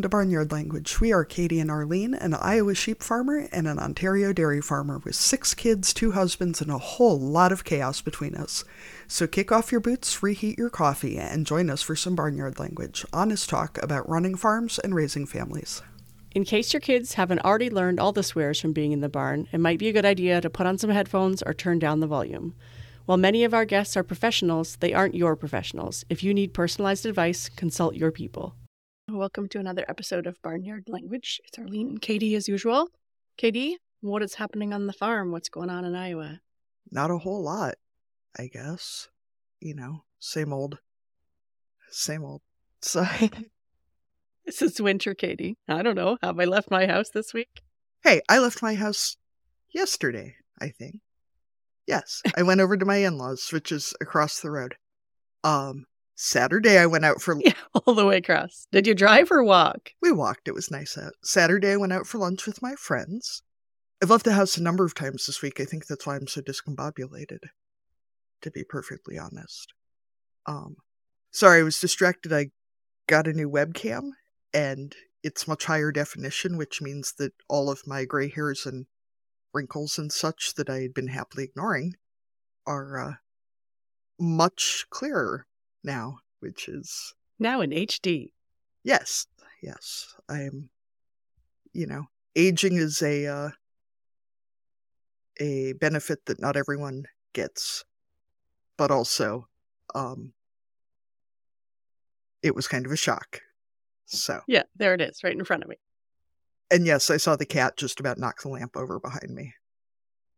welcome to Barnyard Language. We are Katie and Arlene, an Iowa sheep farmer and an Ontario dairy farmer with six kids, two husbands, and a whole lot of chaos between us. So kick off your boots, reheat your coffee, and join us for some Barnyard Language, honest talk about running farms and raising families. In case your kids haven't already learned all the swears from being in the barn, it might be a good idea to put on some headphones or turn down the volume. While many of our guests are professionals, they aren't your professionals. If you need personalized advice, consult your people. Welcome to another episode of Barnyard Language. It's Arlene and Katie as usual. Katie, what is happening on the farm? What's going on in Iowa? Not a whole lot, I guess. You know, same old, same old. So, This is winter, Katie. I don't know. Have I left my house this week? hey, I left my house yesterday, I think. Yes, I went over to my in laws, which is across the road. Um, Saturday, I went out for Yeah, all the way across. Did you drive or walk? We walked. It was nice out. Saturday, I went out for lunch with my friends. I've left the house a number of times this week. I think that's why I'm so discombobulated, to be perfectly honest. Um, sorry, I was distracted. I got a new webcam, and it's much higher definition, which means that all of my gray hairs and wrinkles and such that I had been happily ignoring are uh, much clearer now, which is Now in HD. Yes, yes. I'm you know, aging is a uh a benefit that not everyone gets. But also, um it was kind of a shock. So Yeah, there it is, right in front of me. and yes, I saw the cat just about knock the lamp over behind me.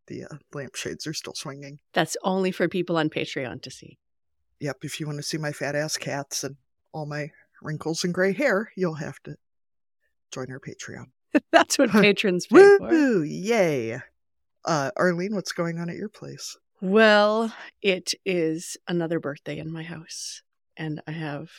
The uh, lampshades are still swinging. That's only for people on Patreon to see. Yep, if you want to see my fat ass cats and all my wrinkles and gray hair, you'll have to join our Patreon. That's what patrons pay for. Woo! Yay! Uh, Arlene, what's going on at your place? Well, it is another birthday in my house, and I have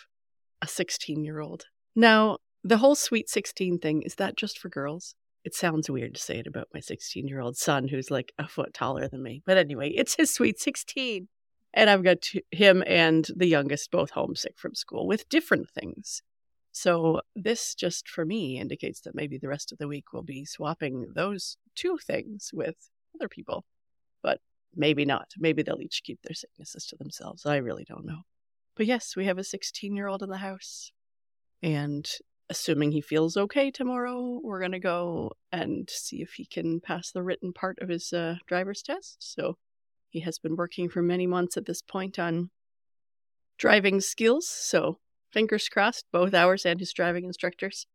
a 16 year old. Now, the whole sweet 16 thing is that just for girls? It sounds weird to say it about my 16 year old son who's like a foot taller than me. But anyway, it's his sweet 16. And I've got him and the youngest both homesick from school with different things. So, this just for me indicates that maybe the rest of the week will be swapping those two things with other people. But maybe not. Maybe they'll each keep their sicknesses to themselves. I really don't know. But yes, we have a 16 year old in the house. And assuming he feels okay tomorrow, we're going to go and see if he can pass the written part of his uh, driver's test. So he has been working for many months at this point on driving skills. So fingers crossed, both ours and his driving instructors,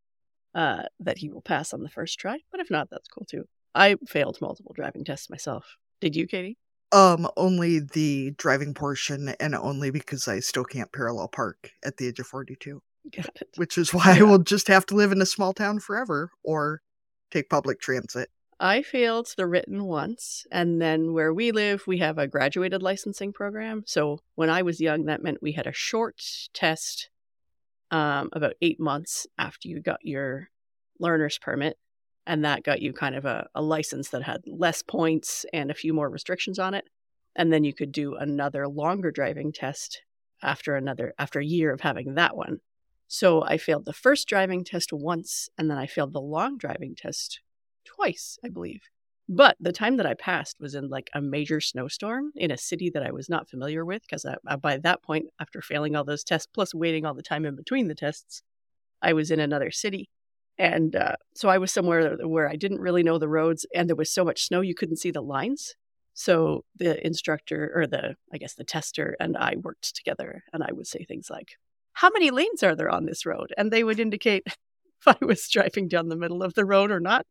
uh, that he will pass on the first try. But if not, that's cool too. I failed multiple driving tests myself. Did you, Katie? Um, only the driving portion, and only because I still can't parallel park at the age of 42, Got it. which is why I will just have to live in a small town forever or take public transit. I failed the written once, and then where we live, we have a graduated licensing program. So when I was young, that meant we had a short test, um, about eight months after you got your learner's permit, and that got you kind of a, a license that had less points and a few more restrictions on it. And then you could do another longer driving test after another after a year of having that one. So I failed the first driving test once, and then I failed the long driving test twice, I believe. But the time that I passed was in like a major snowstorm in a city that I was not familiar with because by that point, after failing all those tests, plus waiting all the time in between the tests, I was in another city. And uh, so I was somewhere where I didn't really know the roads, and there was so much snow you couldn't see the lines. So the instructor, or the, I guess the tester, and I worked together, and I would say things like, How many lanes are there on this road? And they would indicate if I was driving down the middle of the road or not.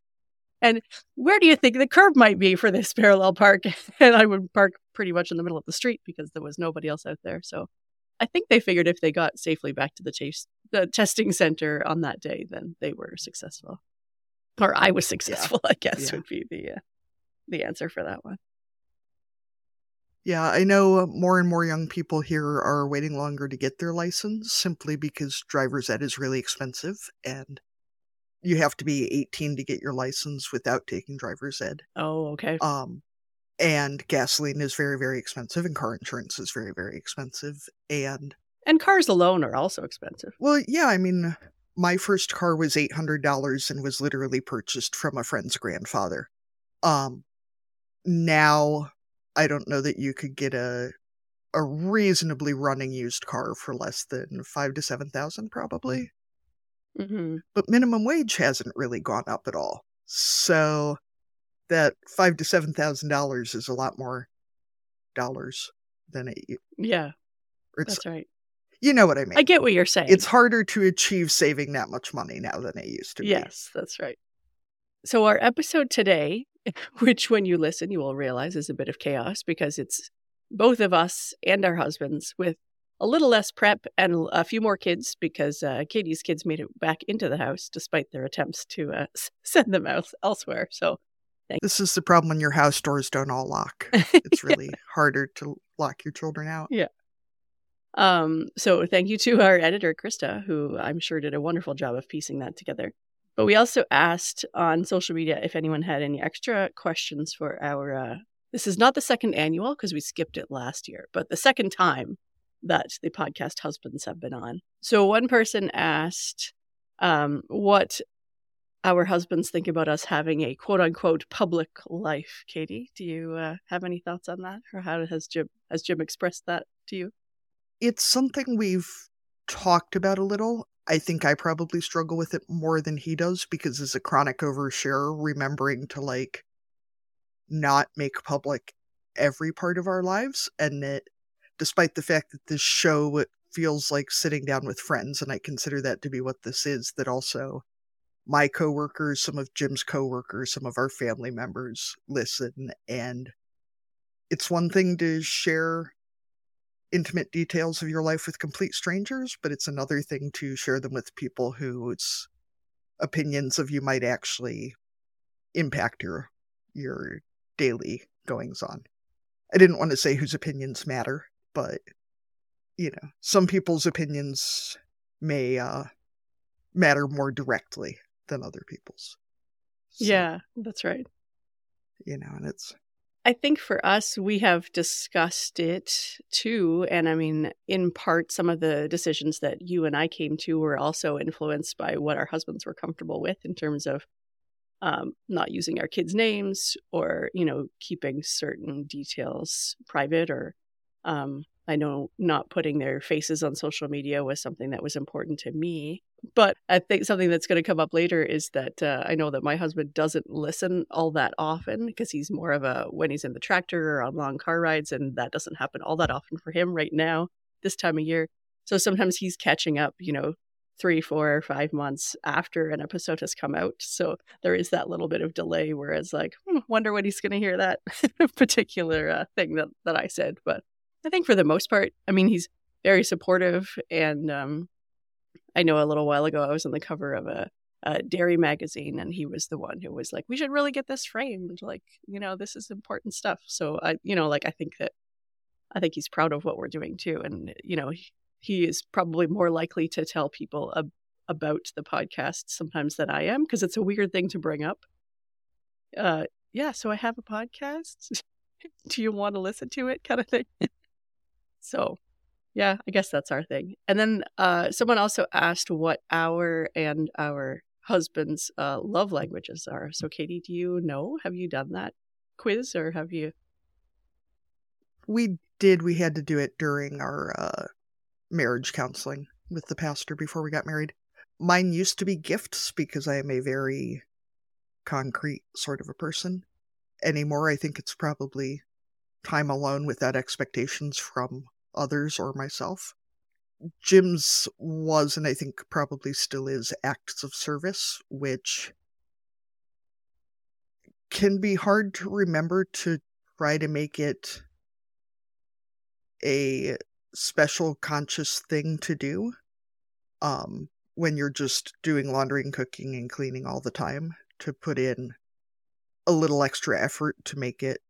And where do you think the curb might be for this parallel park? And I would park pretty much in the middle of the street because there was nobody else out there. So I think they figured if they got safely back to the chase, the testing center on that day, then they were successful, or I was successful. I guess Yeah. would be the uh, the answer for that one. Yeah, I know more and more young people here are waiting longer to get their license simply because driver's ed is really expensive and you have to be 18 to get your license without taking driver's ed. Oh, okay. Um and gasoline is very very expensive and car insurance is very very expensive and And cars alone are also expensive. well, yeah, I mean my first car was $800 and was literally purchased from a friend's grandfather. Um now I don't know that you could get a a reasonably running used car for less than 5 to 7,000 probably. Hmm But minimum wage hasn't really gone up at all. So that 5 to 7,000 dollars is a lot more dollars than it Yeah, it's that's right. you know what I mean. I get what you're saying. it's harder to achieve saving that much money now than it used to be. Yes, that's right. So, our episode today, which when you listen, you will realize is a bit of chaos because it's both of us and our husbands with a little less prep and a few more kids because uh, Katie's kids made it back into the house despite their attempts to uh, send them out elsewhere. So, This is the problem when your house doors don't all lock. It's really harder to lock your children out. Yeah. Um, so thank you to our editor, Krista, who I'm sure did a wonderful job of piecing that together. But we also asked on social media if anyone had any extra questions for our. Uh, this is not the second annual because we skipped it last year, but the second time that the podcast husbands have been on. So one person asked um, what our husbands think about us having a quote unquote public life. Katie, do you uh, have any thoughts on that, or how has Jim has Jim expressed that to you? It's something we've talked about a little. I think I probably struggle with it more than he does because as a chronic oversharer, remembering to like not make public every part of our lives and that despite the fact that this show feels like sitting down with friends and I consider that to be what this is that also my coworkers, some of Jim's coworkers, some of our family members listen and it's one thing to share intimate details of your life with complete strangers, but it's another thing to share them with people whose opinions of you might actually impact your your daily goings on. I didn't want to say whose opinions matter, but you know, some people's opinions may uh matter more directly than other people's. So, Yeah, that's right. You know, and it's I think for us, we have discussed it too. And I mean, in part, some of the decisions that you and I came to were also influenced by what our husbands were comfortable with in terms of um, not using our kids' names or, you know, keeping certain details private or. Um, I know not putting their faces on social media was something that was important to me. But I think something that's going to come up later is that uh, I know that my husband doesn't listen all that often because he's more of a when he's in the tractor or on long car rides, and that doesn't happen all that often for him right now, this time of year. So sometimes he's catching up, you know, three, four, or five months after an episode has come out. So there is that little bit of delay, whereas, like, hmm, wonder when he's going to hear that particular uh, thing that, that I said. But I think for the most part, I mean, he's very supportive and um, I know a little while ago I was on the cover of a, a dairy magazine, and he was the one who was like, "We should really get this framed. Like, you know, this is important stuff." So I, you know, like I think that I think he's proud of what we're doing too, and you know, he, he is probably more likely to tell people ab- about the podcast sometimes than I am because it's a weird thing to bring up. Uh, yeah. So I have a podcast. Do you want to listen to it? Kind of thing. So yeah, I guess that's our thing. And then uh, someone also asked what our and our husband's uh, love languages are. So, Katie, do you know? Have you done that quiz or have you? we did we had to do it during our uh marriage counseling with the pastor before we got married mine used to be gifts because i am a very concrete sort of a person anymore i think it's probably time alone without expectations from others or myself. Jim's was and i think probably still is acts of service which can be hard to remember to try to make it a special conscious thing to do um when you're just doing laundry and cooking and cleaning all the time to put in a little extra effort to make it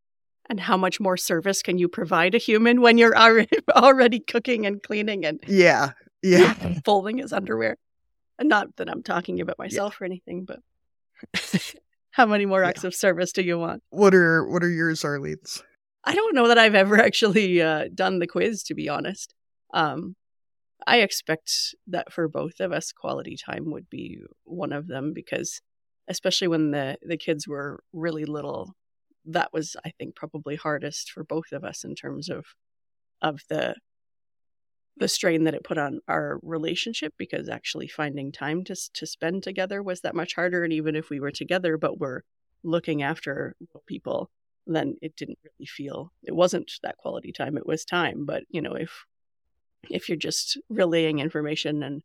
And how much more service can you provide a human when you're already, already cooking and cleaning and yeah yeah folding his underwear? And not that I'm talking about myself or anything, but how many more Yeah. acts of service do you want? what are what are yours arlene's I don't know that I've ever actually uh, done the quiz, to be honest. Um, I expect that for both of us, quality time would be one of them because, especially when the the kids were really little, that was I think probably hardest for both of us in terms of of the the strain that it put on our relationship because actually finding time to to spend together was that much harder. And even if we were together but we're looking after people then it didn't really feel it wasn't that quality time. It was time. But you know if if you're just relaying information and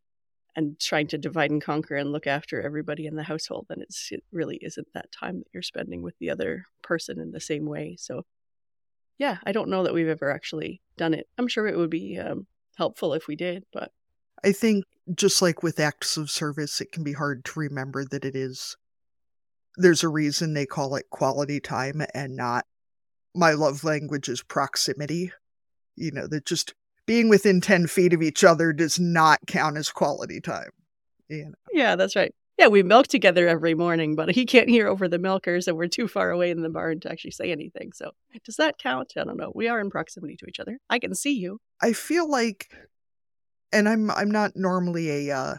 and trying to divide and conquer and look after everybody in the household then it's it really isn't that time that you're spending with the other person in the same way so yeah i don't know that we've ever actually done it i'm sure it would be um, helpful if we did, but I think just like with acts of service, it can be hard to remember that it is. There's a reason they call it quality time and not my love language is proximity. You know, that just being within 10 feet of each other does not count as quality time. You know? Yeah, that's right. Yeah, we milk together every morning, but he can't hear over the milkers and we're too far away in the barn to actually say anything. So, does that count? I don't know. We are in proximity to each other. I can see you. I feel like and I'm I'm not normally a uh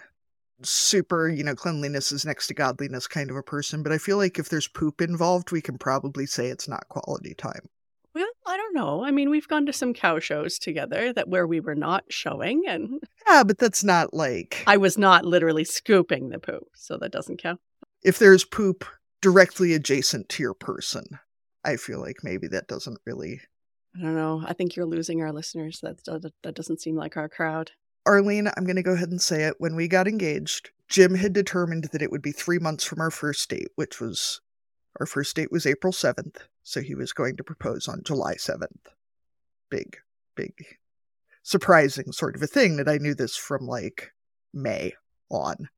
super, you know, cleanliness is next to godliness kind of a person, but I feel like if there's poop involved, we can probably say it's not quality time. Well, I don't know. I mean, we've gone to some cow shows together that where we were not showing and Yeah, but that's not like I was not literally scooping the poop, so that doesn't count. If there's poop directly adjacent to your person, I feel like maybe that doesn't really I don't know. I think you're losing our listeners. That that, that doesn't seem like our crowd. Arlene, I'm going to go ahead and say it. When we got engaged, Jim had determined that it would be three months from our first date, which was our first date was April 7th. So he was going to propose on July 7th. Big, big, surprising sort of a thing that I knew this from like May on.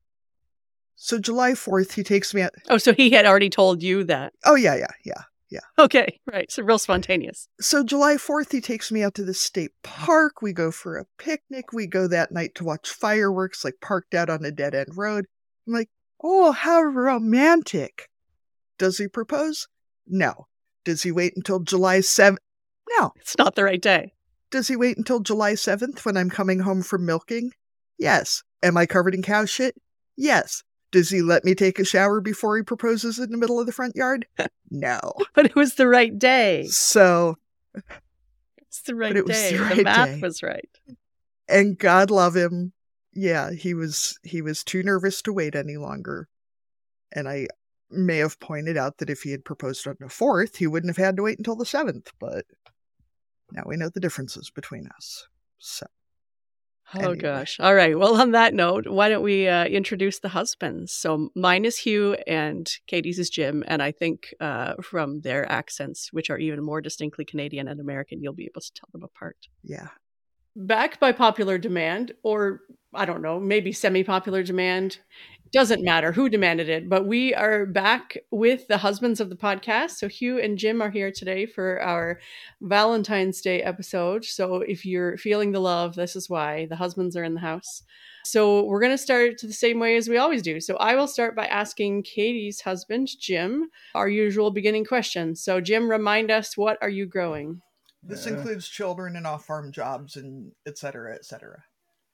So July 4th, he takes me out. Oh, so he had already told you that. Oh, yeah, yeah, yeah. Yeah. Okay, right. So real spontaneous. So July 4th, he takes me out to the state park. We go for a picnic. We go that night to watch fireworks, like parked out on a dead end road. I'm like, oh, how romantic. Does he propose? No. Does he wait until July 7th? No. It's not the right day. Does he wait until July 7th when I'm coming home from milking? Yes. Am I covered in cow shit? Yes. Does he let me take a shower before he proposes in the middle of the front yard? No. but it was the right day. So it's the right day. The, right the math day. was right. And God love him. Yeah, he was he was too nervous to wait any longer. And I may have pointed out that if he had proposed on the fourth, he wouldn't have had to wait until the seventh, but now we know the differences between us. So Oh anyway. gosh. All right. Well, on that note, why don't we uh, introduce the husbands? So mine is Hugh and Katie's is Jim. And I think uh, from their accents, which are even more distinctly Canadian and American, you'll be able to tell them apart. Yeah. Back by popular demand, or I don't know, maybe semi popular demand, doesn't matter who demanded it, but we are back with the husbands of the podcast. So Hugh and Jim are here today for our Valentine's Day episode. So if you're feeling the love, this is why the husbands are in the house. So we're going to start the same way as we always do. So I will start by asking Katie's husband, Jim, our usual beginning question. So Jim, remind us what are you growing? This uh. includes children and off-farm jobs and et cetera, et cetera.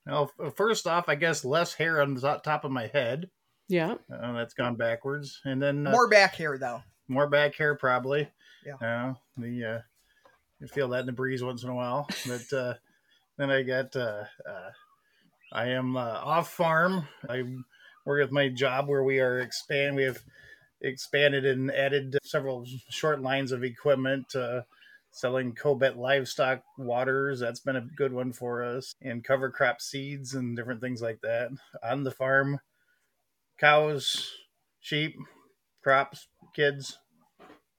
Well, first off, I guess less hair on the top of my head. Yeah. Uh, that's gone backwards. And then uh, more back hair, though. More back hair, probably. Yeah. Uh, the, uh, you feel that in the breeze once in a while. But uh, then I got, uh, uh, I am uh, off farm. I work with my job where we are expand. We have expanded and added several short lines of equipment. Uh, selling Cobett livestock waters. That's been a good one for us. And cover crop seeds and different things like that. On the farm, cows, sheep, crops, kids,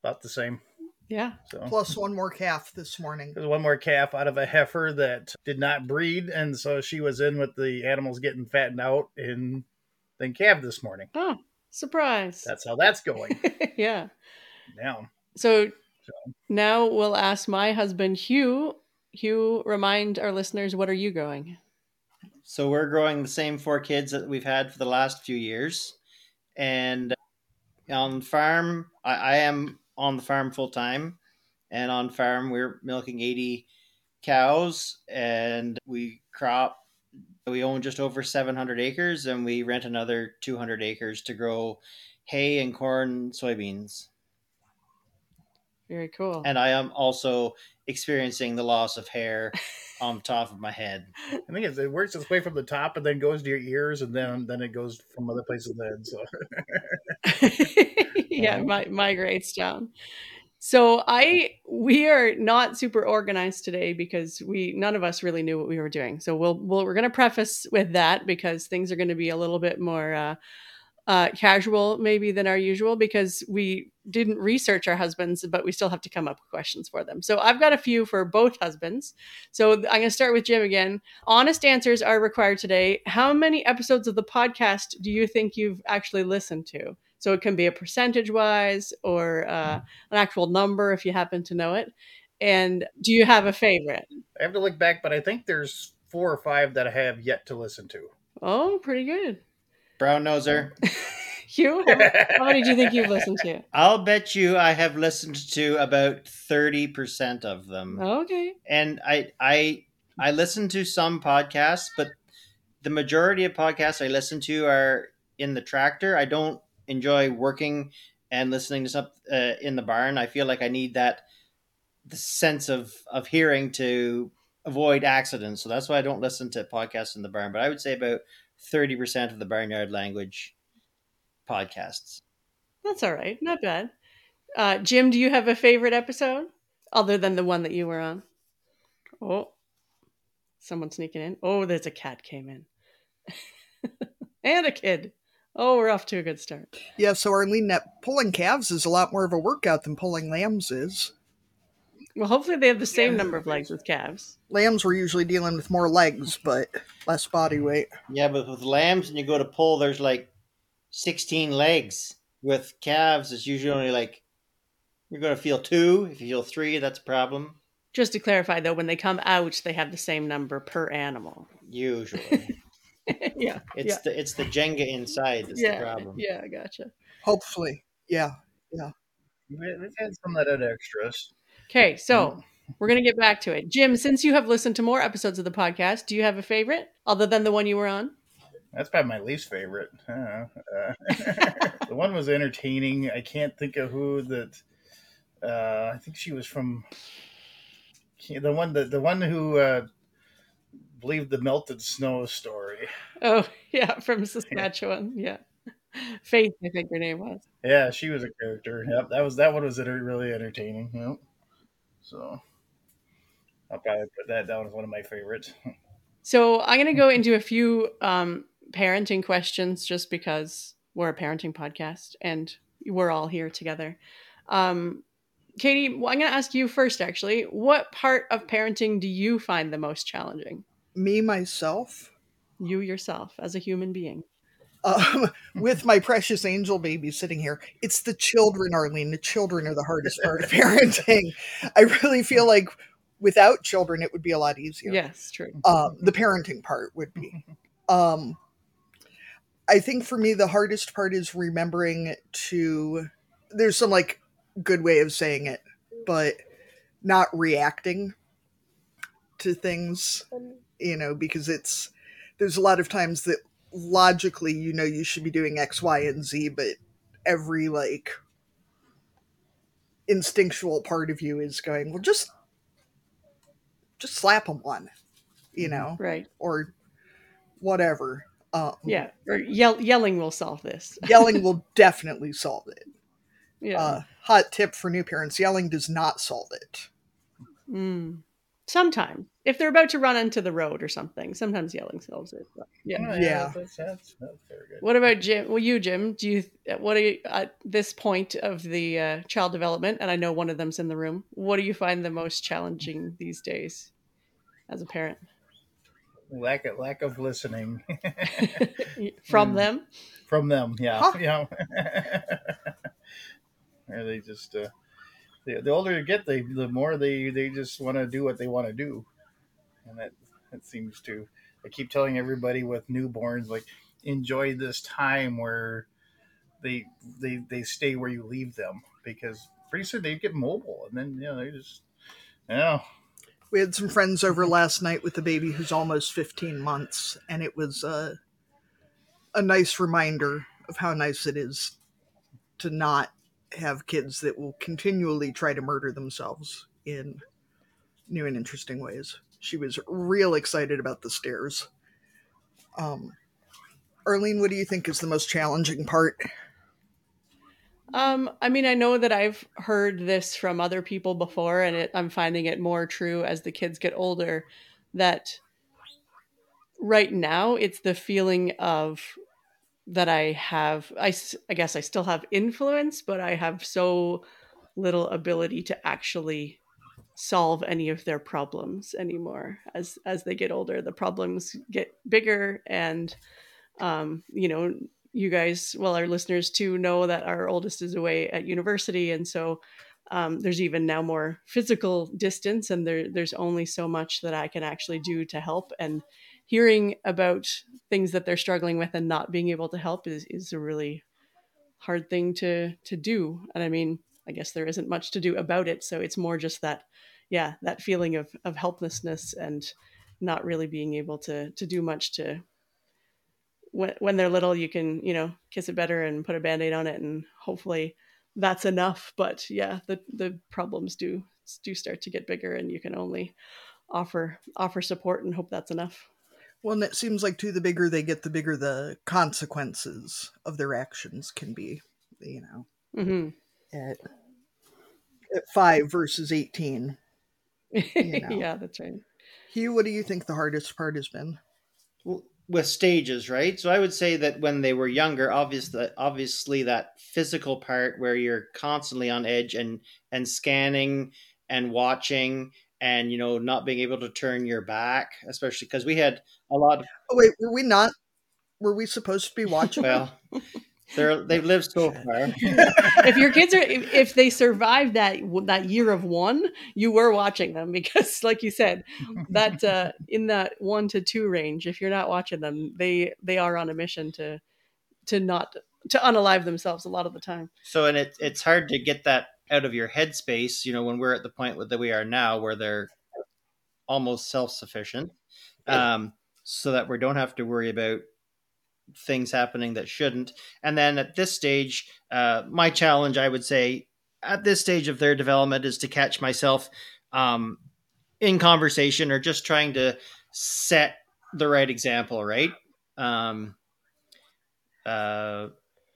about the same. Yeah. So plus one more calf this morning. There's one more calf out of a heifer that did not breed, and so she was in with the animals getting fattened out and then calved this morning. Oh, surprise! That's how that's going. yeah. Now. So so. Now we'll ask my husband, Hugh. Hugh, remind our listeners, what are you growing? So we're growing the same four kids that we've had for the last few years. And on farm, I, I am on the farm full time. And on farm, we're milking 80 cows and we crop We own just over 700 acres and we rent another 200 acres to grow hay and corn, soybeans. Very cool. And I am also experiencing the loss of hair on top of my head. I think it works its way from the top and then goes to your ears and then then it goes from other places in the head. So yeah, mi- migrates down. So I we are not super organized today because we none of us really knew what we were doing. So we'll, we'll we're going to preface with that because things are going to be a little bit more uh, uh, casual maybe than our usual because we didn't research our husbands, but we still have to come up with questions for them. So I've got a few for both husbands. So I'm going to start with Jim again. Honest answers are required today. How many episodes of the podcast do you think you've actually listened to? So it can be a percentage wise or uh, an actual number if you happen to know it. And do you have a favorite? I have to look back, but I think there's four or five that I have yet to listen to. Oh, pretty good. Brown noser. Hugh, how, many do you think you've listened to? I'll bet you I have listened to about 30% of them. Okay. And I I I listen to some podcasts, but the majority of podcasts I listen to are in the tractor. I don't enjoy working and listening to something uh, in the barn. I feel like I need that the sense of of hearing to avoid accidents. So that's why I don't listen to podcasts in the barn. But I would say about thirty percent of the barnyard language podcasts. That's all right. Not bad. Uh, Jim, do you have a favorite episode other than the one that you were on? Oh, someone sneaking in. Oh, there's a cat came in. and a kid. Oh, we're off to a good start. Yeah, so Arlene, that pulling calves is a lot more of a workout than pulling lambs is. Well, hopefully they have the same Yeah. number of legs with calves. Lambs were usually dealing with more legs, but less body weight. Yeah, but with lambs and you go to pull, there's like sixteen legs. With calves, it's usually only like you're going to feel two. If you feel three, that's a problem. Just to clarify, though, when they come out, they have the same number per animal. Usually, yeah. it's yeah. the it's the Jenga inside that's yeah. the problem. Yeah, I gotcha. Hopefully. Yeah. Yeah. We've had some that had extras. Okay, so we're going to get back to it. Jim, since you have listened to more episodes of the podcast, do you have a favorite other than the one you were on? That's probably my least favorite. I don't know. Uh, the one was entertaining. I can't think of who that. Uh, I think she was from the one that the one who uh, believed the melted snow story. Oh, yeah, from Saskatchewan. Yeah. Faith, I think her name was. Yeah, she was a character. Yep, that was that one was really entertaining. Yep. So I'll probably put that down as one of my favorites. So I'm going to go into a few um, parenting questions just because we're a parenting podcast and we're all here together. Um, Katie, well, I'm going to ask you first, actually. What part of parenting do you find the most challenging? Me, myself, You yourself as a human being. Um, with my precious angel baby sitting here, it's the children, Arlene. The children are the hardest part of parenting. I really feel like without children, it would be a lot easier. Yes, true. um, the parenting part would be. Um, I think for me, the hardest part is remembering to. There's some like good way of saying it, but not reacting to things, you know, because it's there's a lot of times that logically you know you should be doing X, Y, and Z, but every like instinctual part of you is going, well, just just slap them one, you know, Right. or whatever. Um, Yeah. Or yell- yelling will solve this. yelling will definitely solve it. Yeah. Uh, hot tip for new parents: yelling does not solve it. Mm. Sometimes, if they're about to run into the road or something, sometimes yelling solves it. But, yeah. Oh, Yeah. that's, that's, that's very good. What about Jim? Well, you, Jim, do you? What are you at this point of the uh, child development? And I know one of them's in the room. What do you find the most challenging these days as a parent Lack of lack of listening from Hmm. them? from them. Yeah, Huh. yeah. or they just uh, the, the older you get, they the more they they just want to do what they want to do, and that that seems to. I keep telling everybody with newborns like enjoy this time where they they they stay where you leave them because pretty soon they get mobile and then you know they just you know We had some friends over last night with a baby who's almost 15 months, and it was a, a nice reminder of how nice it is to not have kids that will continually try to murder themselves in new and interesting ways. She was real excited about the stairs. Um, Arlene, what do you think is the most challenging part? Um, I mean, I know that I've heard this from other people before, and it, I'm finding it more true as the kids get older. That right now, it's the feeling of that I have. I, I guess I still have influence, but I have so little ability to actually solve any of their problems anymore. As as they get older, the problems get bigger, and um, you know, you guys, well, our listeners too, know that our oldest is away at university, and so um, there's even now more physical distance, and there there's only so much that I can actually do to help. And hearing about things that they're struggling with and not being able to help is is a really hard thing to to do. And I mean, I guess there isn't much to do about it, so it's more just that, yeah, that feeling of of helplessness and not really being able to to do much to when, when they're little, you can, you know, kiss it better and put a band-aid on it and hopefully that's enough. But yeah, the, the problems do, do start to get bigger and you can only offer, offer support and hope that's enough. Well, and it seems like too, the bigger they get, the bigger the consequences of their actions can be, you know, mm-hmm. at, at five versus 18. You know. yeah, that's right. Hugh, what do you think the hardest part has been? Well, with stages, right? So I would say that when they were younger, obviously, obviously that physical part where you're constantly on edge and and scanning and watching and you know not being able to turn your back, especially because we had a lot of. Oh wait, were we not? Were we supposed to be watching? well, they're they've lived so far. if your kids are if, if, they survive that that year of one, you were watching them because, like you said, that uh, in that one to two range, if you're not watching them, they they are on a mission to to not to unalive themselves a lot of the time. So, and it, it's hard to get that out of your headspace. You know, when we're at the point that we are now, where they're almost self sufficient, um, so that we don't have to worry about things happening that shouldn't. And then at this stage, uh, my challenge, I would say, at this stage of their development, is to catch myself um, in conversation or just trying to set the right example, right? Um, uh,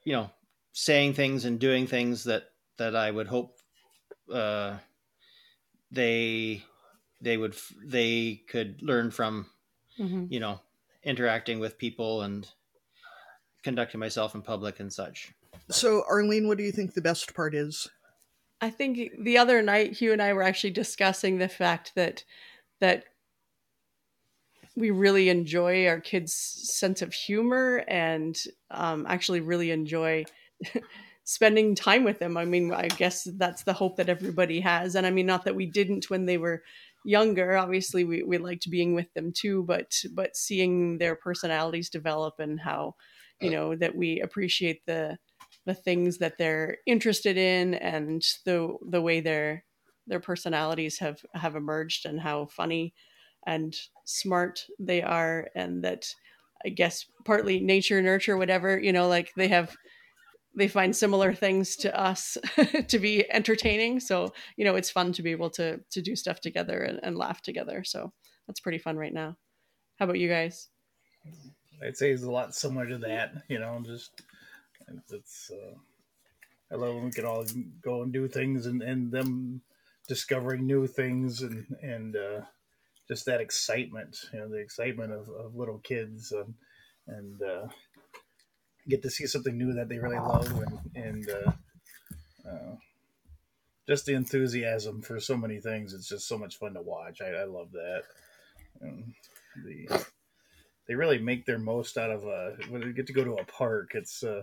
you know, saying things and doing things that that I would hope uh, they they would they could learn from. Mm-hmm. You know, interacting with people and conducting myself in public and such. So, Arlene, what do you think the best part is? I think the other night, Hugh and I were actually discussing the fact that that we really enjoy our kids' sense of humor and um, actually really enjoy spending time with them. I mean, I guess that's the hope that everybody has. And I mean, not that we didn't when they were younger. Obviously, we, we liked being with them too, but but seeing their personalities develop and how you know that we appreciate the the things that they're interested in and the the way their their personalities have have emerged and how funny and smart they are and that i guess partly nature nurture whatever you know like they have they find similar things to us to be entertaining so you know it's fun to be able to to do stuff together and, and laugh together so that's pretty fun right now how about you guys I'd say it's a lot similar to that. You know, just it's. Uh, I love when we can all go and do things, and, and them discovering new things, and and uh, just that excitement. You know, the excitement of, of little kids, and and uh, get to see something new that they really love, and and uh, uh, just the enthusiasm for so many things. It's just so much fun to watch. I, I love that. And the they really make their most out of uh when they get to go to a park it's uh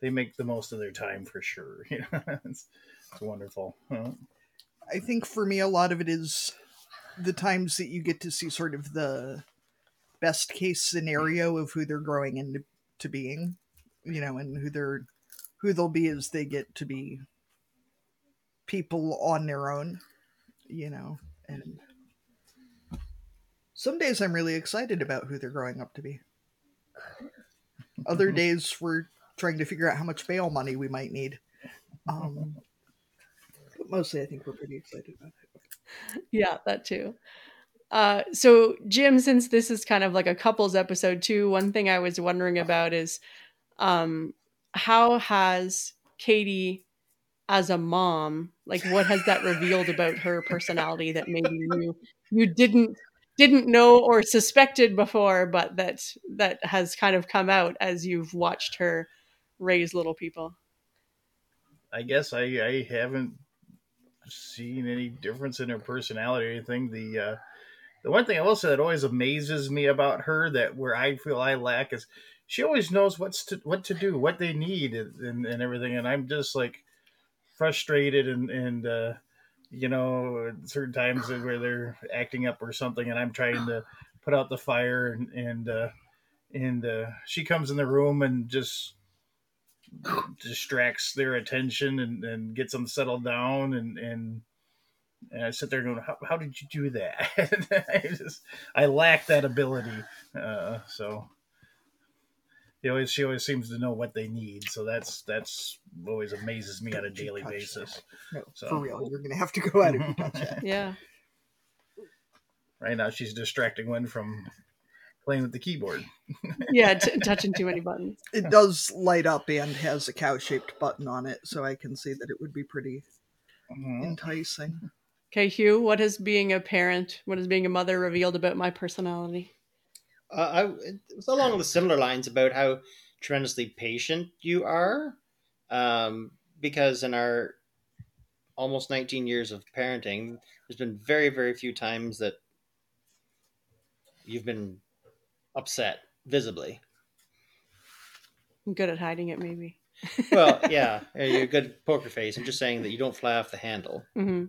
they make the most of their time for sure it's, it's wonderful i think for me a lot of it is the times that you get to see sort of the best case scenario of who they're growing into to being you know and who they're who they'll be as they get to be people on their own you know and Some days I'm really excited about who they're growing up to be. Other days we're trying to figure out how much bail money we might need. Um, but mostly, I think we're pretty excited about it. Yeah, that too. Uh, so, Jim, since this is kind of like a couples episode too, one thing I was wondering about is um, how has Katie, as a mom, like what has that revealed about her personality that maybe you you didn't didn't know or suspected before, but that that has kind of come out as you've watched her raise little people? I guess I, I haven't seen any difference in her personality or anything. The uh, the one thing I will say that always amazes me about her that where I feel I lack is she always knows what's to what to do, what they need, and, and everything. And I'm just like frustrated and and uh, you know certain times where they're acting up or something, and I'm trying to put out the fire, and and uh, and uh, she comes in the room and just distracts their attention and, and gets them settled down and and and I sit there going, "How, how did you do that?" I just I lack that ability, uh, so they always she always seems to know what they need. So that's that's always amazes me on a daily basis. No, So- for real, you're gonna have to go out if you touch that. Yeah. Right now, she's distracting one from playing with the keyboard. Yeah, t- touching too many buttons. It does light up and has a cow-shaped button on it, so I can see that it would be pretty Mhm. enticing. Okay, Hugh, what has being a parent, what has being a mother revealed about my personality? Uh, I, it was along the similar lines about how tremendously patient you are. Um, because in our almost 19 years of parenting, there's been very, very few times that you've been upset visibly. I'm good at hiding it, maybe. Well, yeah, you're a good poker face. I'm just saying that you don't fly off the handle. hmm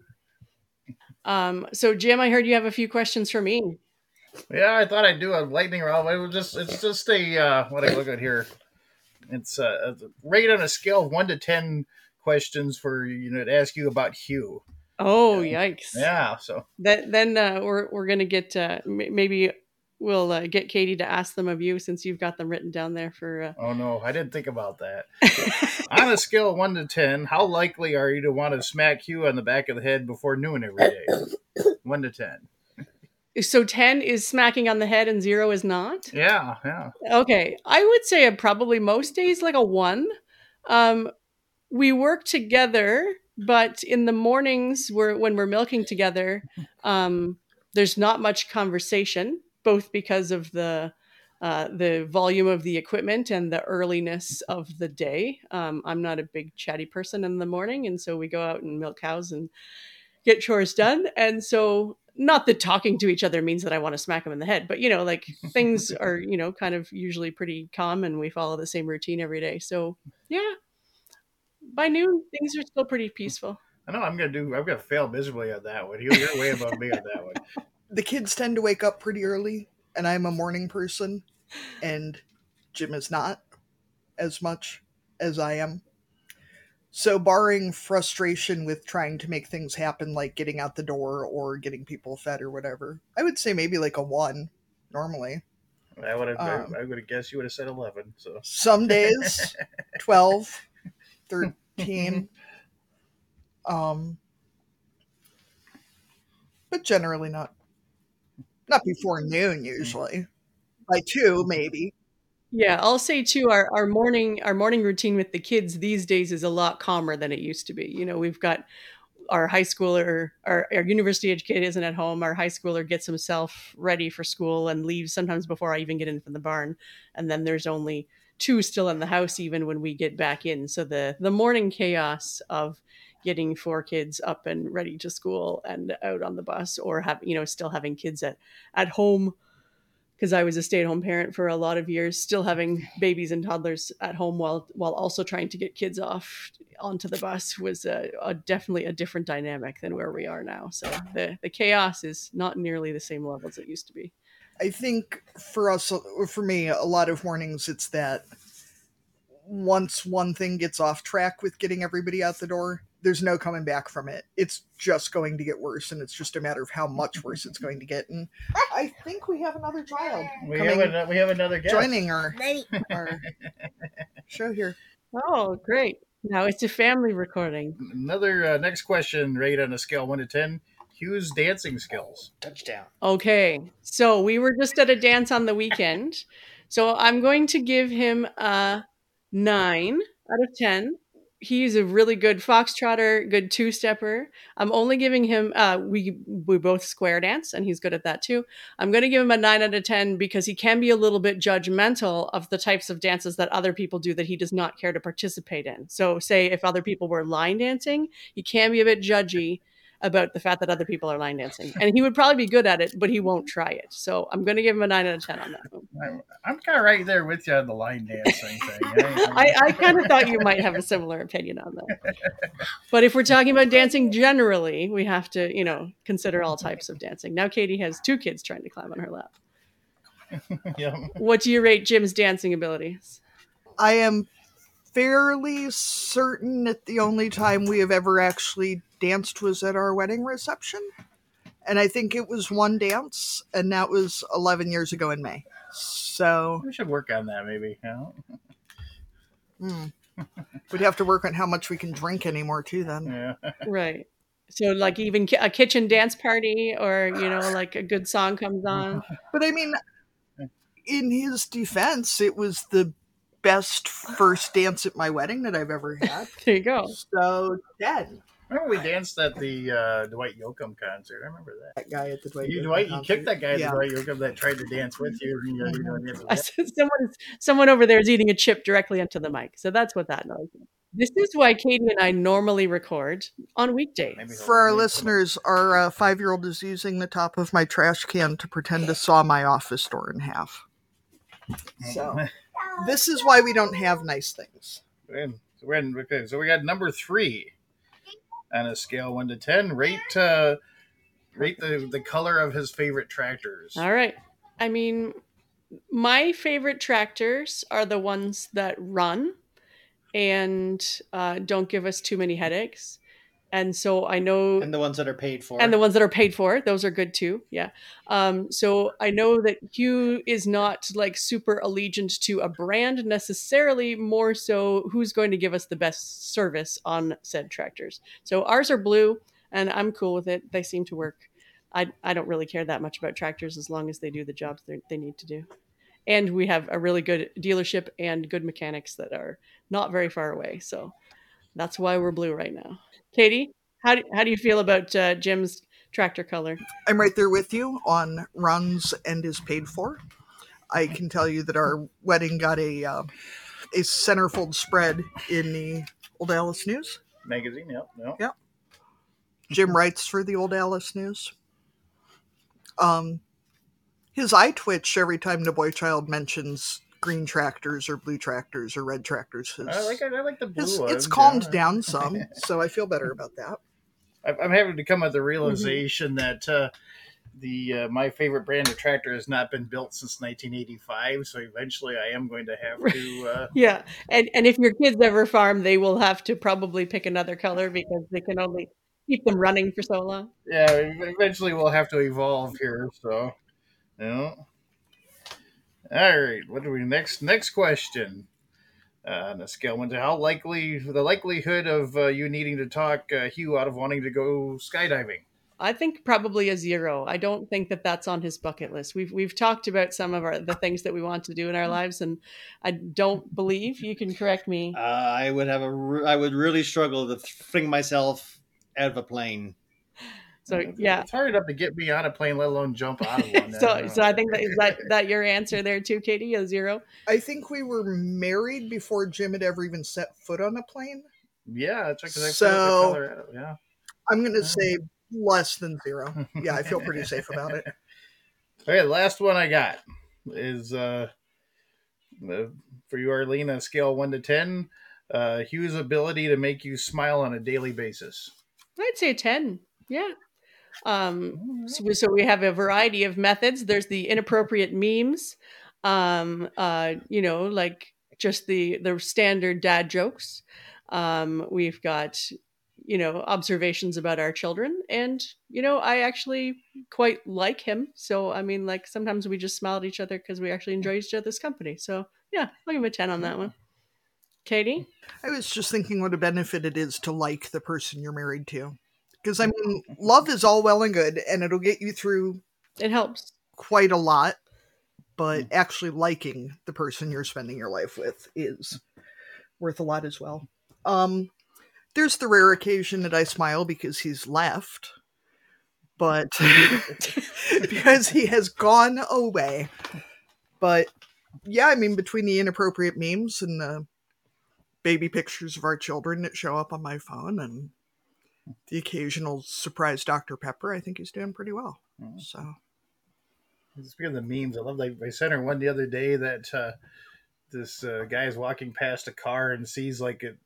Um, so, Jim, I heard you have a few questions for me. Yeah, I thought I'd do a lightning round. It was just it's just a uh, what I look at here. It's uh, a rate on a scale of one to ten questions for you know to ask you about Hugh. Oh, yikes! Yeah, so That, then uh, we're we're gonna get uh, m- maybe we'll uh, get Katie to ask them of you since you've got them written down there for. oh no, I didn't think about that. Uh... on a scale of one to ten, how likely are you to want to smack Hugh on the back of the head before noon every day? One to ten. So ten is smacking on the head and zero is not. Yeah, yeah. Okay, I would say probably most days like a one. Um, we work together, but in the mornings, we're, when we're milking together, um, there's not much conversation, both because of the uh, the volume of the equipment and the earliness of the day. Um, I'm not a big chatty person in the morning, and so we go out and milk cows and get chores done. And so, not that talking to each other means that I want to smack them in the head, but you know, like things are, you know, kind of usually pretty calm and we follow the same routine every day. So, yeah, by noon, things are still pretty peaceful. I know I'm gonna do. I'm gonna fail miserably on that one. Hugh, you're way above me on that one. The kids tend to wake up pretty early, and I'm a morning person, and Jim is not as much as I am. So, barring frustration with trying to make things happen, like getting out the door or getting people fed or whatever, I would say maybe like a one normally. I would have. Um, I would have guessed you would have said eleven. So Some days, 12, 13. Um, but generally not. Not before noon, usually. By two, maybe. Yeah, I'll say too our, our morning our morning routine with the kids these days is a lot calmer than it used to be. You know, we've got our high schooler our, our university age kid isn't at home. Our high schooler gets himself ready for school and leaves sometimes before I even get in from the barn. And then there's only two still in the house even when we get back in. So the the morning chaos of getting four kids up and ready to school and out on the bus or have you know still having kids at at home because I was a stay-at-home parent for a lot of years, still having babies and toddlers at home while while also trying to get kids off onto the bus was a, a definitely a different dynamic than where we are now. So the the chaos is not nearly the same level as it used to be. I think for us, for me, a lot of mornings it's that once one thing gets off track with getting everybody out the door, there's no coming back from it. It's just going to get worse, and it's just a matter of how much worse it's going to get. And I think we have another child We coming, have, an, we have another guest. joining our, our show here. Oh, great. Now it's a family recording. Another uh, next question, rate on a scale one to ten. Hugh's dancing skills. Touchdown. Okay. So we were just at a dance on the weekend. So I'm going to give him a nine out of 10. He's a really good foxtrotter, good two stepper. I'm only giving him, uh, we, we both square dance and he's good at that too. I'm going to give him a nine out of 10 because he can be a little bit judgmental of the types of dances that other people do that he does not care to participate in. So, say if other people were line dancing, he can be a bit judgy about the fact that other people are line dancing. And he would probably be good at it, but he won't try it. So I'm going to give him a 9 out of 10 on that one. I'm, I'm kind of right there with you on the line dancing thing. I, I kind of thought you might have a similar opinion on that. But if we're talking about dancing generally, we have to, you know, consider all types of dancing. Now Katie has two kids trying to climb on her lap. yeah. What do you rate Jim's dancing abilities? I am fairly certain that the only time we have ever actually danced was at our wedding reception. And I think it was one dance, and that was 11 years ago in May. So We should work on that maybe. You know? hmm. we'd have to work on how much we can drink anymore, too, then. Yeah. Right. So like even a kitchen dance party or, you know, like a good song comes on. But I mean, in his defense, it was the best first dance at my wedding that I've ever had. There you go. So, 10. Remember we danced at the uh, Dwight Yoakam concert. I remember that. That guy at the Dwight You, Yoakam Dwight, you concert. kicked that guy at Yeah. the Dwight Yoakam that tried to dance with you. and you- you know, you someone, someone over there is eating a chip directly into the mic. So that's what that noise is. This is why Katie and I normally record on weekdays. For our listeners, our uh, five year old is using the top of my trash can to pretend to saw my office door in half. So, this is why we don't have nice things. We're in, so we're in, okay, so we got number three on a scale one to ten. Rate uh, rate the the color of his favorite tractors. All right. I mean, my favorite tractors are the ones that run and uh, don't give us too many headaches. And so I know And the ones that are paid for. and the ones that are paid for those are good too yeah. Um, so i know that hugh is not like super allegiant to a brand necessarily more so who's going to give us the best service on said tractors. So ours are blue and i'm cool with it. They seem to work. I, I don't really care that much about tractors as long as they do the jobs they they need to do. And we have a really good dealership and good mechanics that are not very far away so that's why we're blue right now katie how do, how do you feel about uh, jim's tractor color I'm right there with you on runs and is paid for. I can tell you that our wedding got a uh, a centerfold spread in the Old Alice News. Magazine, yep, yep. Yeah. Jim writes for the Old Alice News. Um, his eye twitch every time the boy child mentions green tractors or blue tractors or red tractors. His, I like I like the blue his- ones. it's calmed yeah. down some, so I feel better about that. I- I'm having to come at the Mm-hmm. realization that uh, the uh, my favorite brand of tractor has not been built since 1985. So eventually, I am going to have to. Uh, yeah and and if your kids ever farm they will have to probably pick another color because they can only keep them running for so long yeah, eventually we'll have to evolve here. So, you know. All right, what do we next? Next question. Uh, on a scale one to how likely the likelihood of uh, you needing to talk uh, Hugh out of wanting to go skydiving? I think probably a zero. I don't think that that's on his bucket list. We've we've talked about some of our the things that we want to do in our lives, and I don't believe you can correct me. uh, I would have a. re- I would really struggle to fling myself out of a plane. So It's- yeah, it's hard enough to get me on a plane, let alone jump out of one. so so I think that is that that your answer there too, Katie, a zero. I think we were married before Jim had ever even set foot on a plane. Yeah, that's because I flew So- Yeah. I'm going to Oh. say less than zero. Yeah, I feel pretty safe about it. Okay, the last one I got is uh, uh, for you, Arlene, on a scale one to ten. Uh, Hugh's ability to make you smile on a daily basis. I'd say 10. Yeah. Um, so, so we have a variety of methods. There's the inappropriate memes, um, uh, you know, like just the the standard dad jokes. Um, we've got you know observations about our children, and you know I actually quite like him. So I mean, like sometimes we just smile at each other because we actually enjoy each other's company. So yeah, I'll give him a ten on that one. Katie, I was just thinking what a benefit it is to like the person you're married to. Because, I mean, love is all well and good, and it'll get you through it helps. quite a lot. But actually liking the person you're spending your life with is worth a lot as well. Um, there's the rare occasion that I smile because he's left, but because he has gone away. But yeah, I mean, between the inappropriate memes and the baby pictures of our children that show up on my phone and the occasional surprise Dr. Pepper, I think he's doing pretty well. Mhm. So Speaking of the memes, I love like I sent her one the other day that uh, this uh, guy is walking past a car and sees like it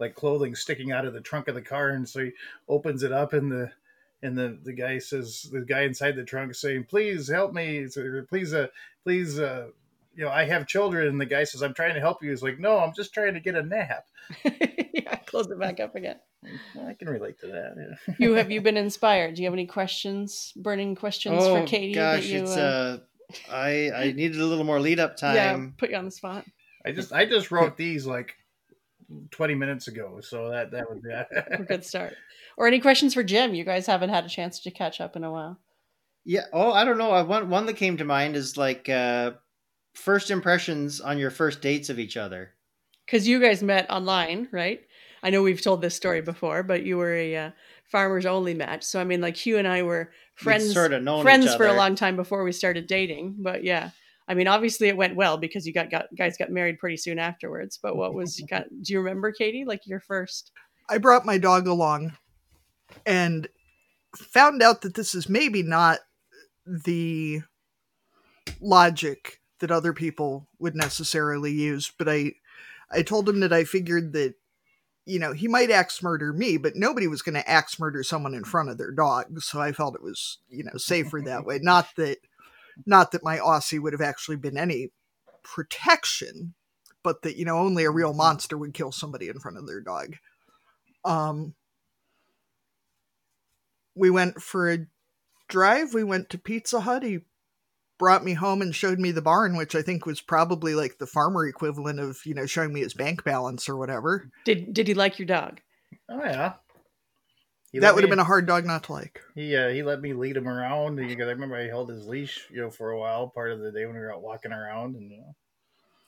like clothing sticking out of the trunk of the car, and so he opens it up and the and the the guy says the guy inside the trunk is saying, "Please help me, or please, uh, please." Uh, you know, I have children, and the guy says, "I'm trying to help you." He's like, "No, I'm just trying to get a nap." yeah, close it back up again. I can relate to that. yeah. You have you been inspired? Do you have any questions, burning questions for Katie? Oh, gosh, that you, it's uh, uh, I I needed a little more lead up time. yeah, time. put you on the spot. I just I just wrote these like 20 minutes ago, so that that would be a good start. Or any questions for Jim? You guys haven't had a chance to catch up in a while. Yeah. Oh, I don't know. I one one that came to mind is like uh, first impressions on your first dates of each other. because you guys met online, right? I know we've told this story before, but you were a uh, farmers only match. So I mean, like Hugh and I were friends, sort of known friends for a long time before we started dating. But yeah, I mean, obviously it went well because you got, got guys got married pretty soon afterwards. But what was got, do you remember, Katie? Like your first? I brought my dog along and found out that this is maybe not the logic that other people would necessarily use, but I I told him that I figured that you know, he might axe murder me, but nobody was going to axe murder someone in front of their dog, so I felt it was, you know, safer that way. Not that not that my Aussie would have actually been any protection, but that, you know, only a real monster would kill somebody in front of their dog. Um, we went for a drive. We went to Pizza Hut. He brought me home and showed me the barn, which I think was probably like the farmer equivalent of, you know, showing me his bank balance or whatever. Did did he like your dog? Oh yeah. He that would have been a hard dog not to like. He uh, he let me lead him around because I remember I held his leash, you know, for a while, part of the day when we were out walking around, and you know,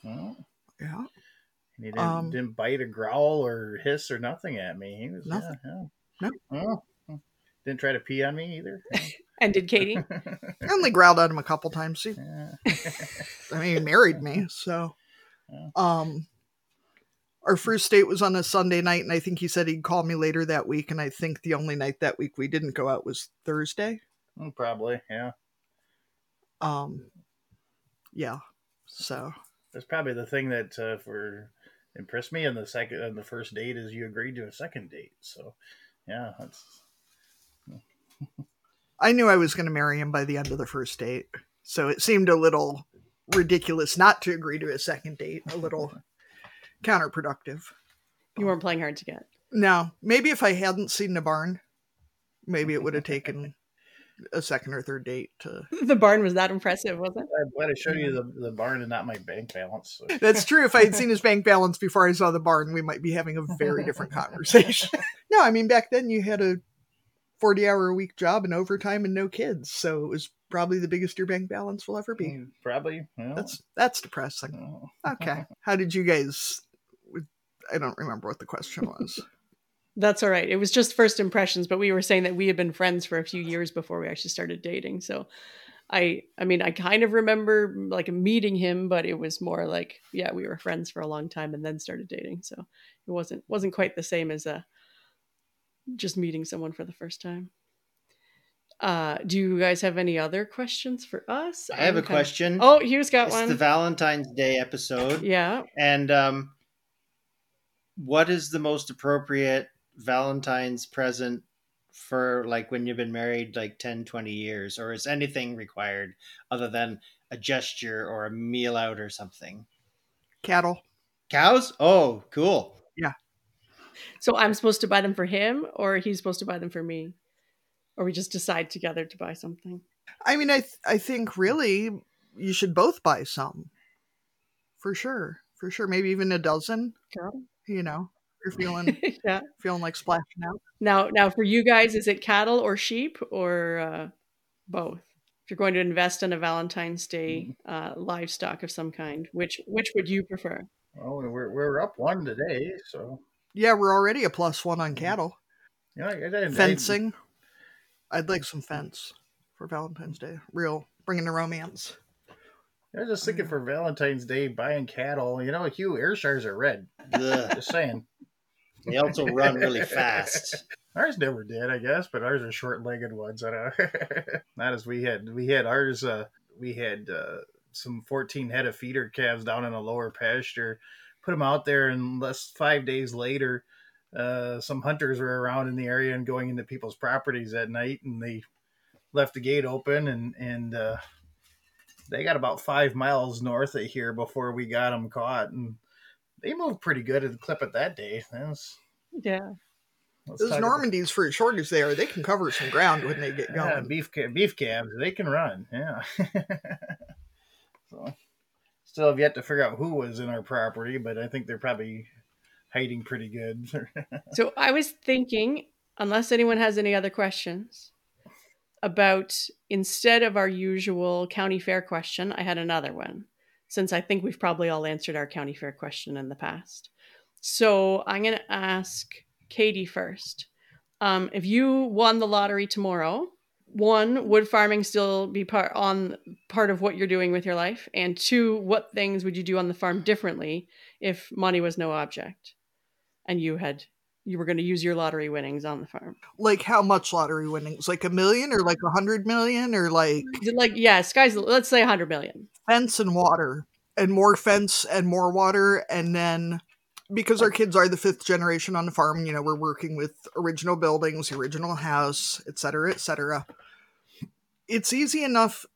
well, Yeah. and he didn't Um, didn't bite or growl or hiss or nothing at me. He was Nothing. Yeah, No. Oh, didn't try to pee on me either. And did Katie? I only growled at him a couple times. He. I mean, he married me, so. Um, our first date was on a Sunday night, and I think he said he'd call me later that week. And I think the only night that week we didn't go out was Thursday. Mm, Probably, yeah. Um, yeah. So That's probably the thing that uh, for impressed me on the second on the first date is you agreed to a second date. So, yeah, that's I knew I was going to marry him by the end of the first date. So it seemed a little ridiculous not to agree to a second date, a little counterproductive. You weren't playing hard to get. No, maybe if I hadn't seen the barn, maybe it would have taken a second or third date to. The barn was that impressive, wasn't it? I'm glad I showed you the, the barn and not my bank balance. So. That's true. If I had seen his bank balance before I saw the barn, we might be having a very different conversation. no, I mean, back then you had a 40 hour a week job and overtime and no kids. So it was probably the biggest your bank balance will ever be. Probably. Well, That's that's depressing. well, Okay. How did you guys? I don't remember what the question was. That's all right. It was just first impressions, but we were saying that we had been friends for a few years before we actually started dating. So I I mean, I kind of remember like meeting him, but it was more like, yeah, we were friends for a long time and then started dating. So it wasn't wasn't quite the same as uh just meeting someone for the first time. Uh do you guys have any other questions for us? I have I'm a kind of- question. Oh, Hugh's got it's one. the Valentine's Day episode. yeah. And um, what is the most appropriate Valentine's present for like when you've been married like 10, 20 years? Or is anything required other than a gesture or a meal out or something? Cattle. Cows? Oh, cool. So I'm supposed to buy them for him, or he's supposed to buy them for me, or we just decide together to buy something. I mean, I th- I think really you should both buy some, for sure, for sure. Maybe even a dozen. Girl. You know, you're feeling yeah. feeling like splashing out. Now, now for you guys, is it cattle or sheep or uh, both? If you're going to invest in a Valentine's Day uh, livestock of some kind, which which would you prefer? Well, we're we're up one today, so Yeah, we're already a plus one on cattle. you know, I, I, I- Fencing. I'd like some fence for Valentine's Day. Real, bringing the romance. I was just thinking for Valentine's Day buying cattle. You know, Hugh Ayrshires are red. Ugh. Just saying. They also run really fast. Ours never did, I guess, but ours are short-legged ones. I know. Not as we had. We had ours. Uh, we had uh, some 14 head of feeder calves down in a lower pasture. Put them out there, and less five days later, uh, some hunters were around in the area and going into people's properties at night, and they left the gate open, and and uh, they got about five miles north of here before we got them caught, and they moved pretty good at the clip at that day. That's, Yeah. let's Those talk about- Normandies, for as short as they are, they can cover some ground when they get Yeah, going. beef ca- beef calves, they can run. Yeah. so, still have yet to figure out who was in our property, but I think they're probably hiding pretty good. So I was thinking, unless anyone has any other questions, about instead of our usual county fair question, I had another one, since I think we've probably all answered our county fair question in the past. So I'm going to ask Katie first. Um, if you won the lottery tomorrow, one, would farming still be part on part of what you're doing with your life? And two, what things would you do on the farm differently if money was no object and you had you were going to use your lottery winnings on the farm? Like how much lottery winnings? Like a million or like a hundred million or like Like, yeah, sky's let's say a 100 million. fence and water and more fence and more water and then because our kids are the fifth generation on the farm you know we're working with original buildings original house et cetera et cetera. It's easy enough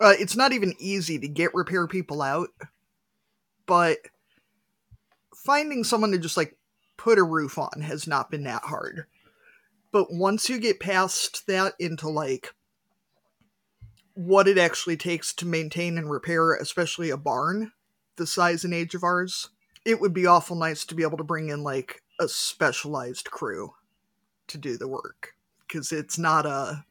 uh, it's not even easy to get repair people out but finding someone to just like put a roof on has not been that hard. But once you get past that into like what it actually takes to maintain and repair, especially a barn the size and age of ours, it would be awful nice to be able to bring in like a specialized crew to do the work because it's not a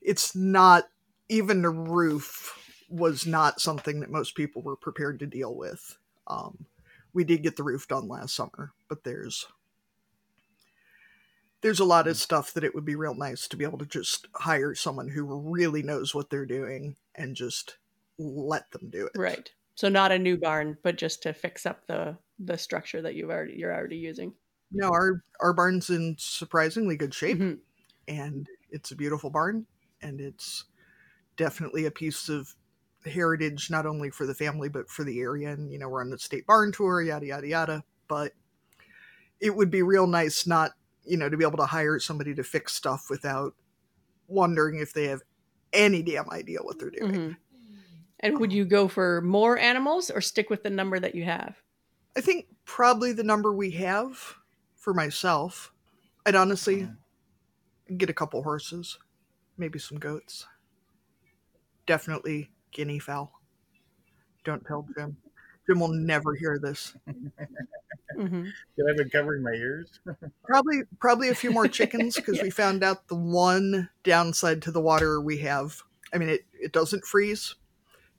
it's not even the roof was not something that most people were prepared to deal with um, we did get the roof done last summer but there's there's a lot of stuff that it would be real nice to be able to just hire someone who really knows what they're doing and just let them do it. Right. So not a new barn, but just to fix up the the structure that you've already you're already using. No, our our barn's in surprisingly good shape Mhm. and it's a beautiful barn and it's definitely a piece of heritage not only for the family but for the area and you know we're on the state barn tour yada yada yada but it would be real nice not you know to be able to hire somebody to fix stuff without wondering if they have any damn idea what they're doing Mhm. And would you go for more animals or stick with the number that you have? I think probably the number we have for myself. I'd honestly get a couple horses, maybe some goats. Definitely guinea fowl. Don't tell Jim. Jim will never hear this. hmm Should I been covering my ears? Probably probably a few more chickens because we found out the one downside to the water we have. I mean it, it doesn't freeze.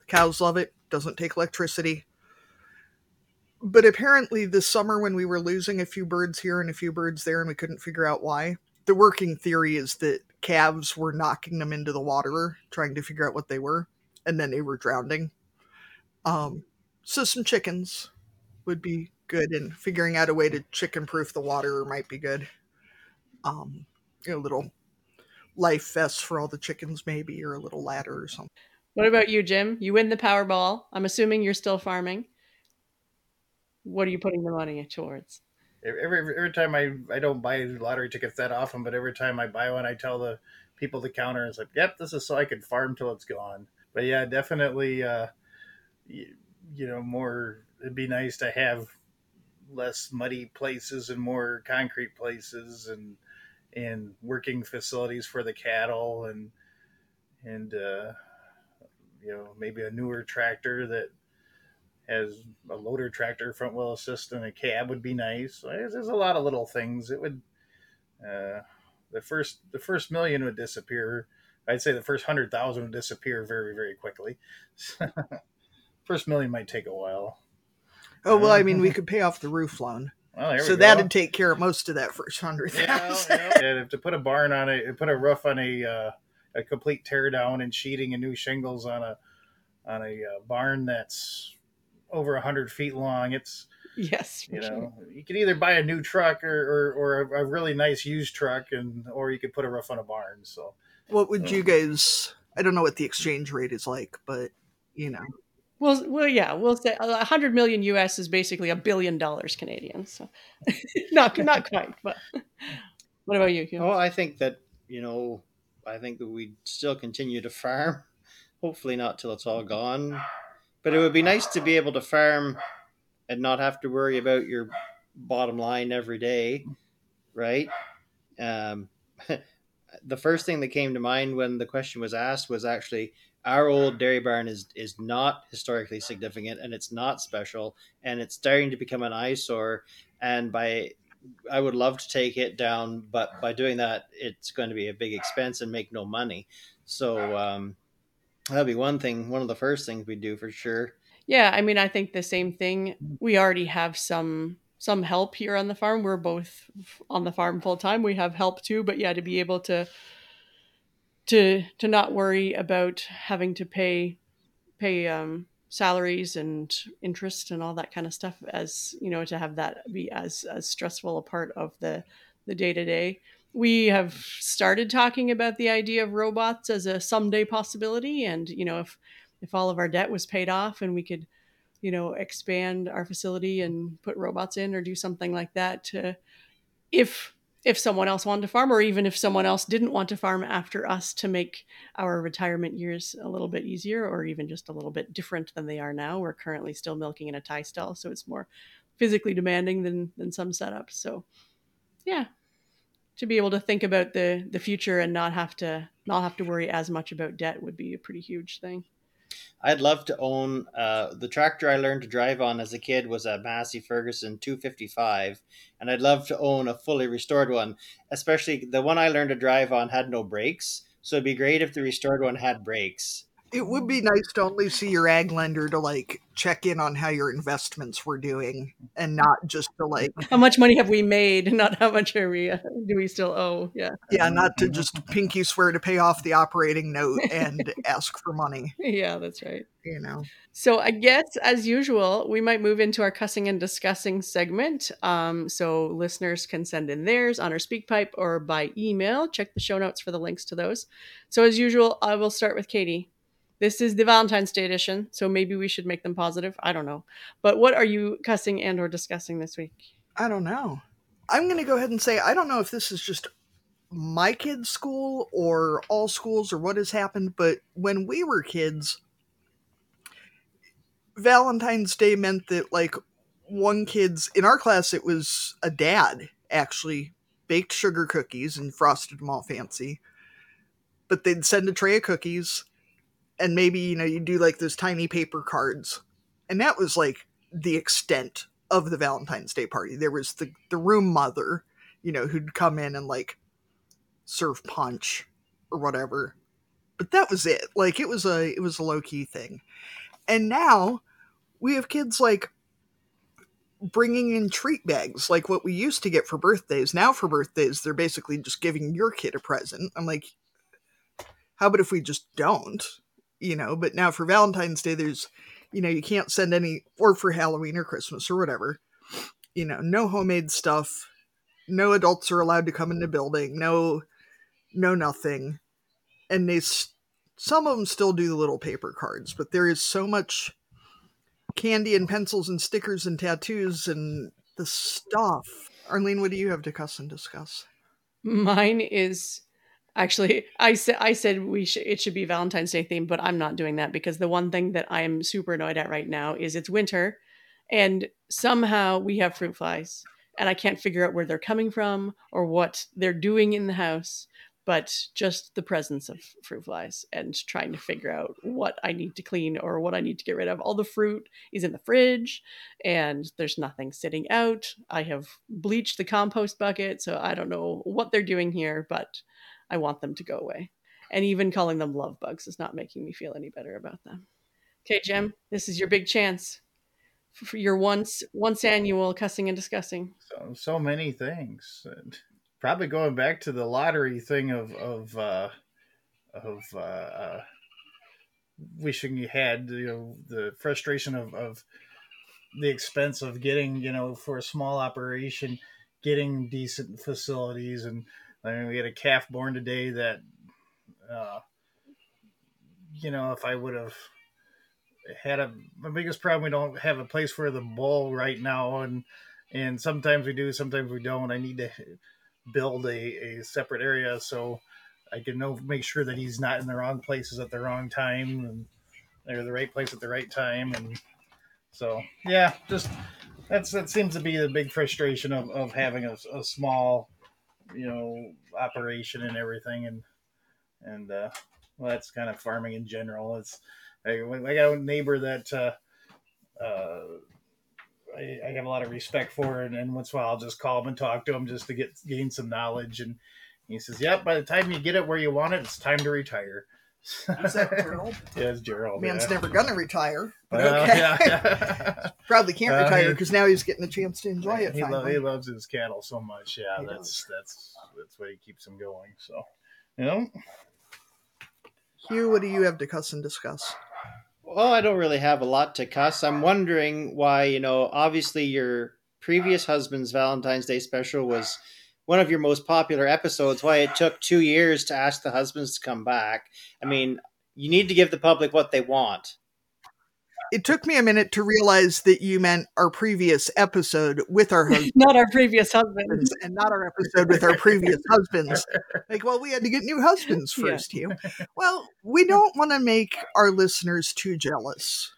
Cows love it, doesn't take electricity. But apparently this summer when we were losing a few birds here and a few birds there and we couldn't figure out why, the working theory is that calves were knocking them into the water, trying to figure out what they were, and then they were drowning. Um so some chickens would be good and figuring out a way to chicken proof the water might be good um you know little life vests for all the chickens maybe or a little ladder or something What about you, Jim? You win the Powerball. I'm assuming you're still farming. What are you putting the money towards? Every, every time I I don't buy lottery tickets that often, but every time I buy one, I tell the people the counter, it's like, "Yep, this is so I can farm till it's gone." But yeah, definitely, uh, you, you know, more it'd be nice to have less muddy places and more concrete places and and working facilities for the cattle and and uh, you know maybe a newer tractor that has a loader tractor front wheel assist and a cab would be nice. There's, there's a lot of little things. It would uh, the first the first million would disappear. I'd say the first hundred thousand would disappear very very quickly. First million might take a while. Oh well, I mean, we could pay off the roof loan, well, so that'd take care of most of that first hundred thousand. Yeah, yeah. And to put a barn on it, put a roof on a uh, a complete tear down and sheeting and new shingles on a on a uh, barn that's over hundred feet long. It's Yes, for you sure. know you could either buy a new truck or or, or a, a really nice used truck, and or you could put a roof on a barn. So What would you guys? I don't know what the exchange rate is like, but you know, Well, well, yeah, we'll say a hundred million US is basically a billion dollars Canadian. So, not not quite, but what about you? Hugh? Oh, I think that you know, I think that we'd still continue to farm. Hopefully, not till it's all gone. But it would be nice to be able to farm and not have to worry about your bottom line every day, right? Um, the first thing that came to mind when the question was asked was actually our old dairy barn is is not historically significant and it's not special and it's starting to become an eyesore and by I would love to take it down, but by doing that, it's going to be a big expense and make no money. So um, that'd be one thing, one of the first things we do for sure. Yeah, I mean, I think the same thing. We already have some some help here on the farm. We're both on the farm full time. We have help too, but yeah, to be able to to to not worry about having to pay pay um, salaries and interest and all that kind of stuff, as you know, to have that be as as stressful a part of the the day to day. We have started talking about the idea of robots as a someday possibility, and you know, if if all of our debt was paid off and we could you know expand our facility and put robots in or do something like that to if if someone else wanted to farm or even if someone else didn't want to farm after us to make our retirement years a little bit easier or even just a little bit different than they are now. We're currently still milking in a tie stall so it's more physically demanding than than some setups so yeah to be able to think about the the future and not have to not have to worry as much about debt would be a pretty huge thing I'd love to own uh, the tractor I learned to drive on as a kid was a Massey Ferguson 255, and I'd love to own a fully restored one. Especially the one I learned to drive on had no brakes, so it'd be great if the restored one had brakes. It would be nice to only see your ag lender to like check in on how your investments were doing, and not just to like how much money have we made not how much are we uh, do we still owe? Yeah. Yeah, not to just pinky swear to pay off the operating note and ask for money. yeah that's right. You know, so i guess as usual we might move into our cussing and discussing segment. Um, so listeners can send in theirs on our speak pipe or by email. Check the show notes for the links to those. So as usual i will start with katie this is the valentine's day edition so maybe we should make them positive i don't know but what are you cussing and or discussing this week I don't know. I'm going to go ahead and say I don't know if this is just my kids' school or all schools or what has happened, but when we were kids, Valentine's Day meant that like one kid's in our class it was a dad actually baked sugar cookies and frosted them all fancy. But they'd send a tray of cookies and maybe you know you do like those tiny paper cards. And that was like the extent of the Valentine's Day party. There was the the room mother, you know, who'd come in and like serve punch or whatever. But that was it. Like it was a it was a low key thing. And now we have kids like bringing in treat bags like what we used to get for birthdays. Now for birthdays they're basically just giving your kid a present. I'm like how about if we just don't? You know, but now for Valentine's Day there's you know, you can't send any, or for Halloween or Christmas or whatever, you know, no homemade stuff. No adults are allowed to come in the building. No, no nothing. And they, some of them still do the little paper cards, but there is so much candy and pencils and stickers and tattoos and the stuff. Arlene, what do you have to cuss and discuss? Mine is actually I said I said we should it should be Valentine's Day theme, but I'm not doing that because the one thing that I'm super annoyed at right now is it's winter And somehow we have fruit flies, and I can't figure out where they're coming from or what they're doing in the house, but just the presence of fruit flies and trying to figure out what I need to clean or what I need to get rid of. All the fruit is in the fridge, and there's nothing sitting out. I have bleached the compost bucket, so I don't know what they're doing here, but I want them to go away. And even calling them love bugs is not making me feel any better about them. Okay, Jim, this is your big chance for your once once annual cussing and discussing. So so many things. And probably going back to the lottery thing of of uh, of uh, uh, wishing you had you know the frustration of of the expense of getting you know for a small operation getting decent facilities and I mean we had a calf born today that uh, you know if I would have had a my biggest problem we don't have a place for the bull right now. And and sometimes we do sometimes we don't. I need to build a, a separate area so i can know make sure that he's not in the wrong places at the wrong time and they're the right place at the right time. And so yeah just that's that seems to be the big frustration of, of having a, a small you know operation and everything and and uh well that's kind of farming in general it's I, I got a neighbor that uh, uh, I, I, have a lot of respect for, and, and once in a while I'll just call him and talk to him just to get gain some knowledge. And he says, "Yep, by the time you get it where you want it, it's time to retire." Is that Gerald? yeah, it's Gerald. Man's yeah. never gonna retire, but okay. Uh, yeah. Probably can't uh, retire because now he's getting a chance to enjoy it. He, lo- he loves his cattle so much. Yeah, he that's does. that's that's what he keeps him going. So, you know. Hugh, what do you have to cuss and discuss? Well, I don't really have a lot to cuss. I'm wondering why, you know, obviously your previous husband's Valentine's Day special was one of your most popular episodes. Why it took two years to ask the husbands to come back. I mean, you need to give the public what they want it took me a minute to realize that you meant our previous episode with our husbands. not our previous husbands. And not our episode with our previous husbands. Like, well, we had to get new husbands first, yeah. Hugh. Well, we don't want to make our listeners too jealous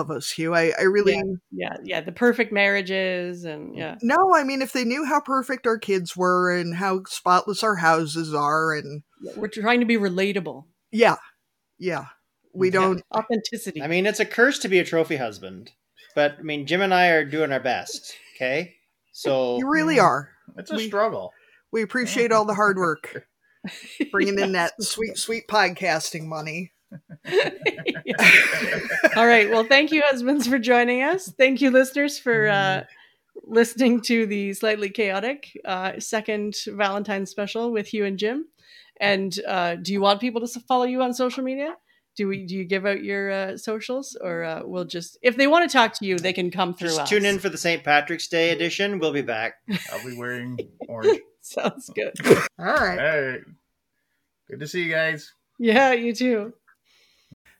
of us, Hugh. I, I really. Yeah, yeah, yeah. The perfect marriages and yeah. No, I mean, if they knew how perfect our kids were and how spotless our houses are and. We're trying to be relatable. Yeah. Yeah we don't authenticity. I mean, it's a curse to be a trophy husband, but I mean, Jim and I are doing our best. Okay, so you really mm. are. It's a we, struggle. We appreciate all the hard work, bringing in that sweet, sweet podcasting money. all right. Well, thank you, husbands, for joining us. Thank you, listeners, for uh, listening to the slightly chaotic uh, second Valentine's special with Hugh and Jim. And uh, do you want people to follow you on social media? do we do you give out your uh, socials or uh, we'll just if they want to talk to you they can come through just us. tune in for the st patrick's day edition we'll be back i'll be wearing orange sounds good all right all right good to see you guys yeah you too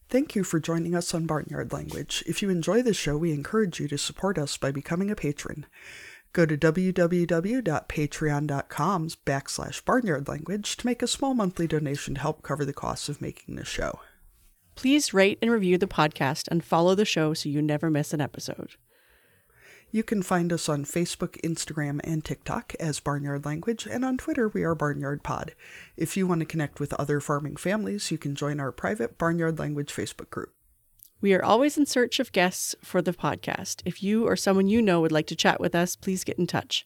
Thank you for joining us on Barnyard Language. If you enjoy this show, we encourage you to support us by becoming a patron. Go to www.patreon.com backslash barnyard language to make a small monthly donation to help cover the costs of making this show. Please rate and review the podcast and follow the show so you never miss an episode. You can find us on Facebook, Instagram, and TikTok as Barnyard Language, and on Twitter we are Barnyard Pod. If you want to connect with other farming families, you can join our private Barnyard Language Facebook group. We are always in search of guests for the podcast. If you or someone you know would like to chat with us, please get in touch.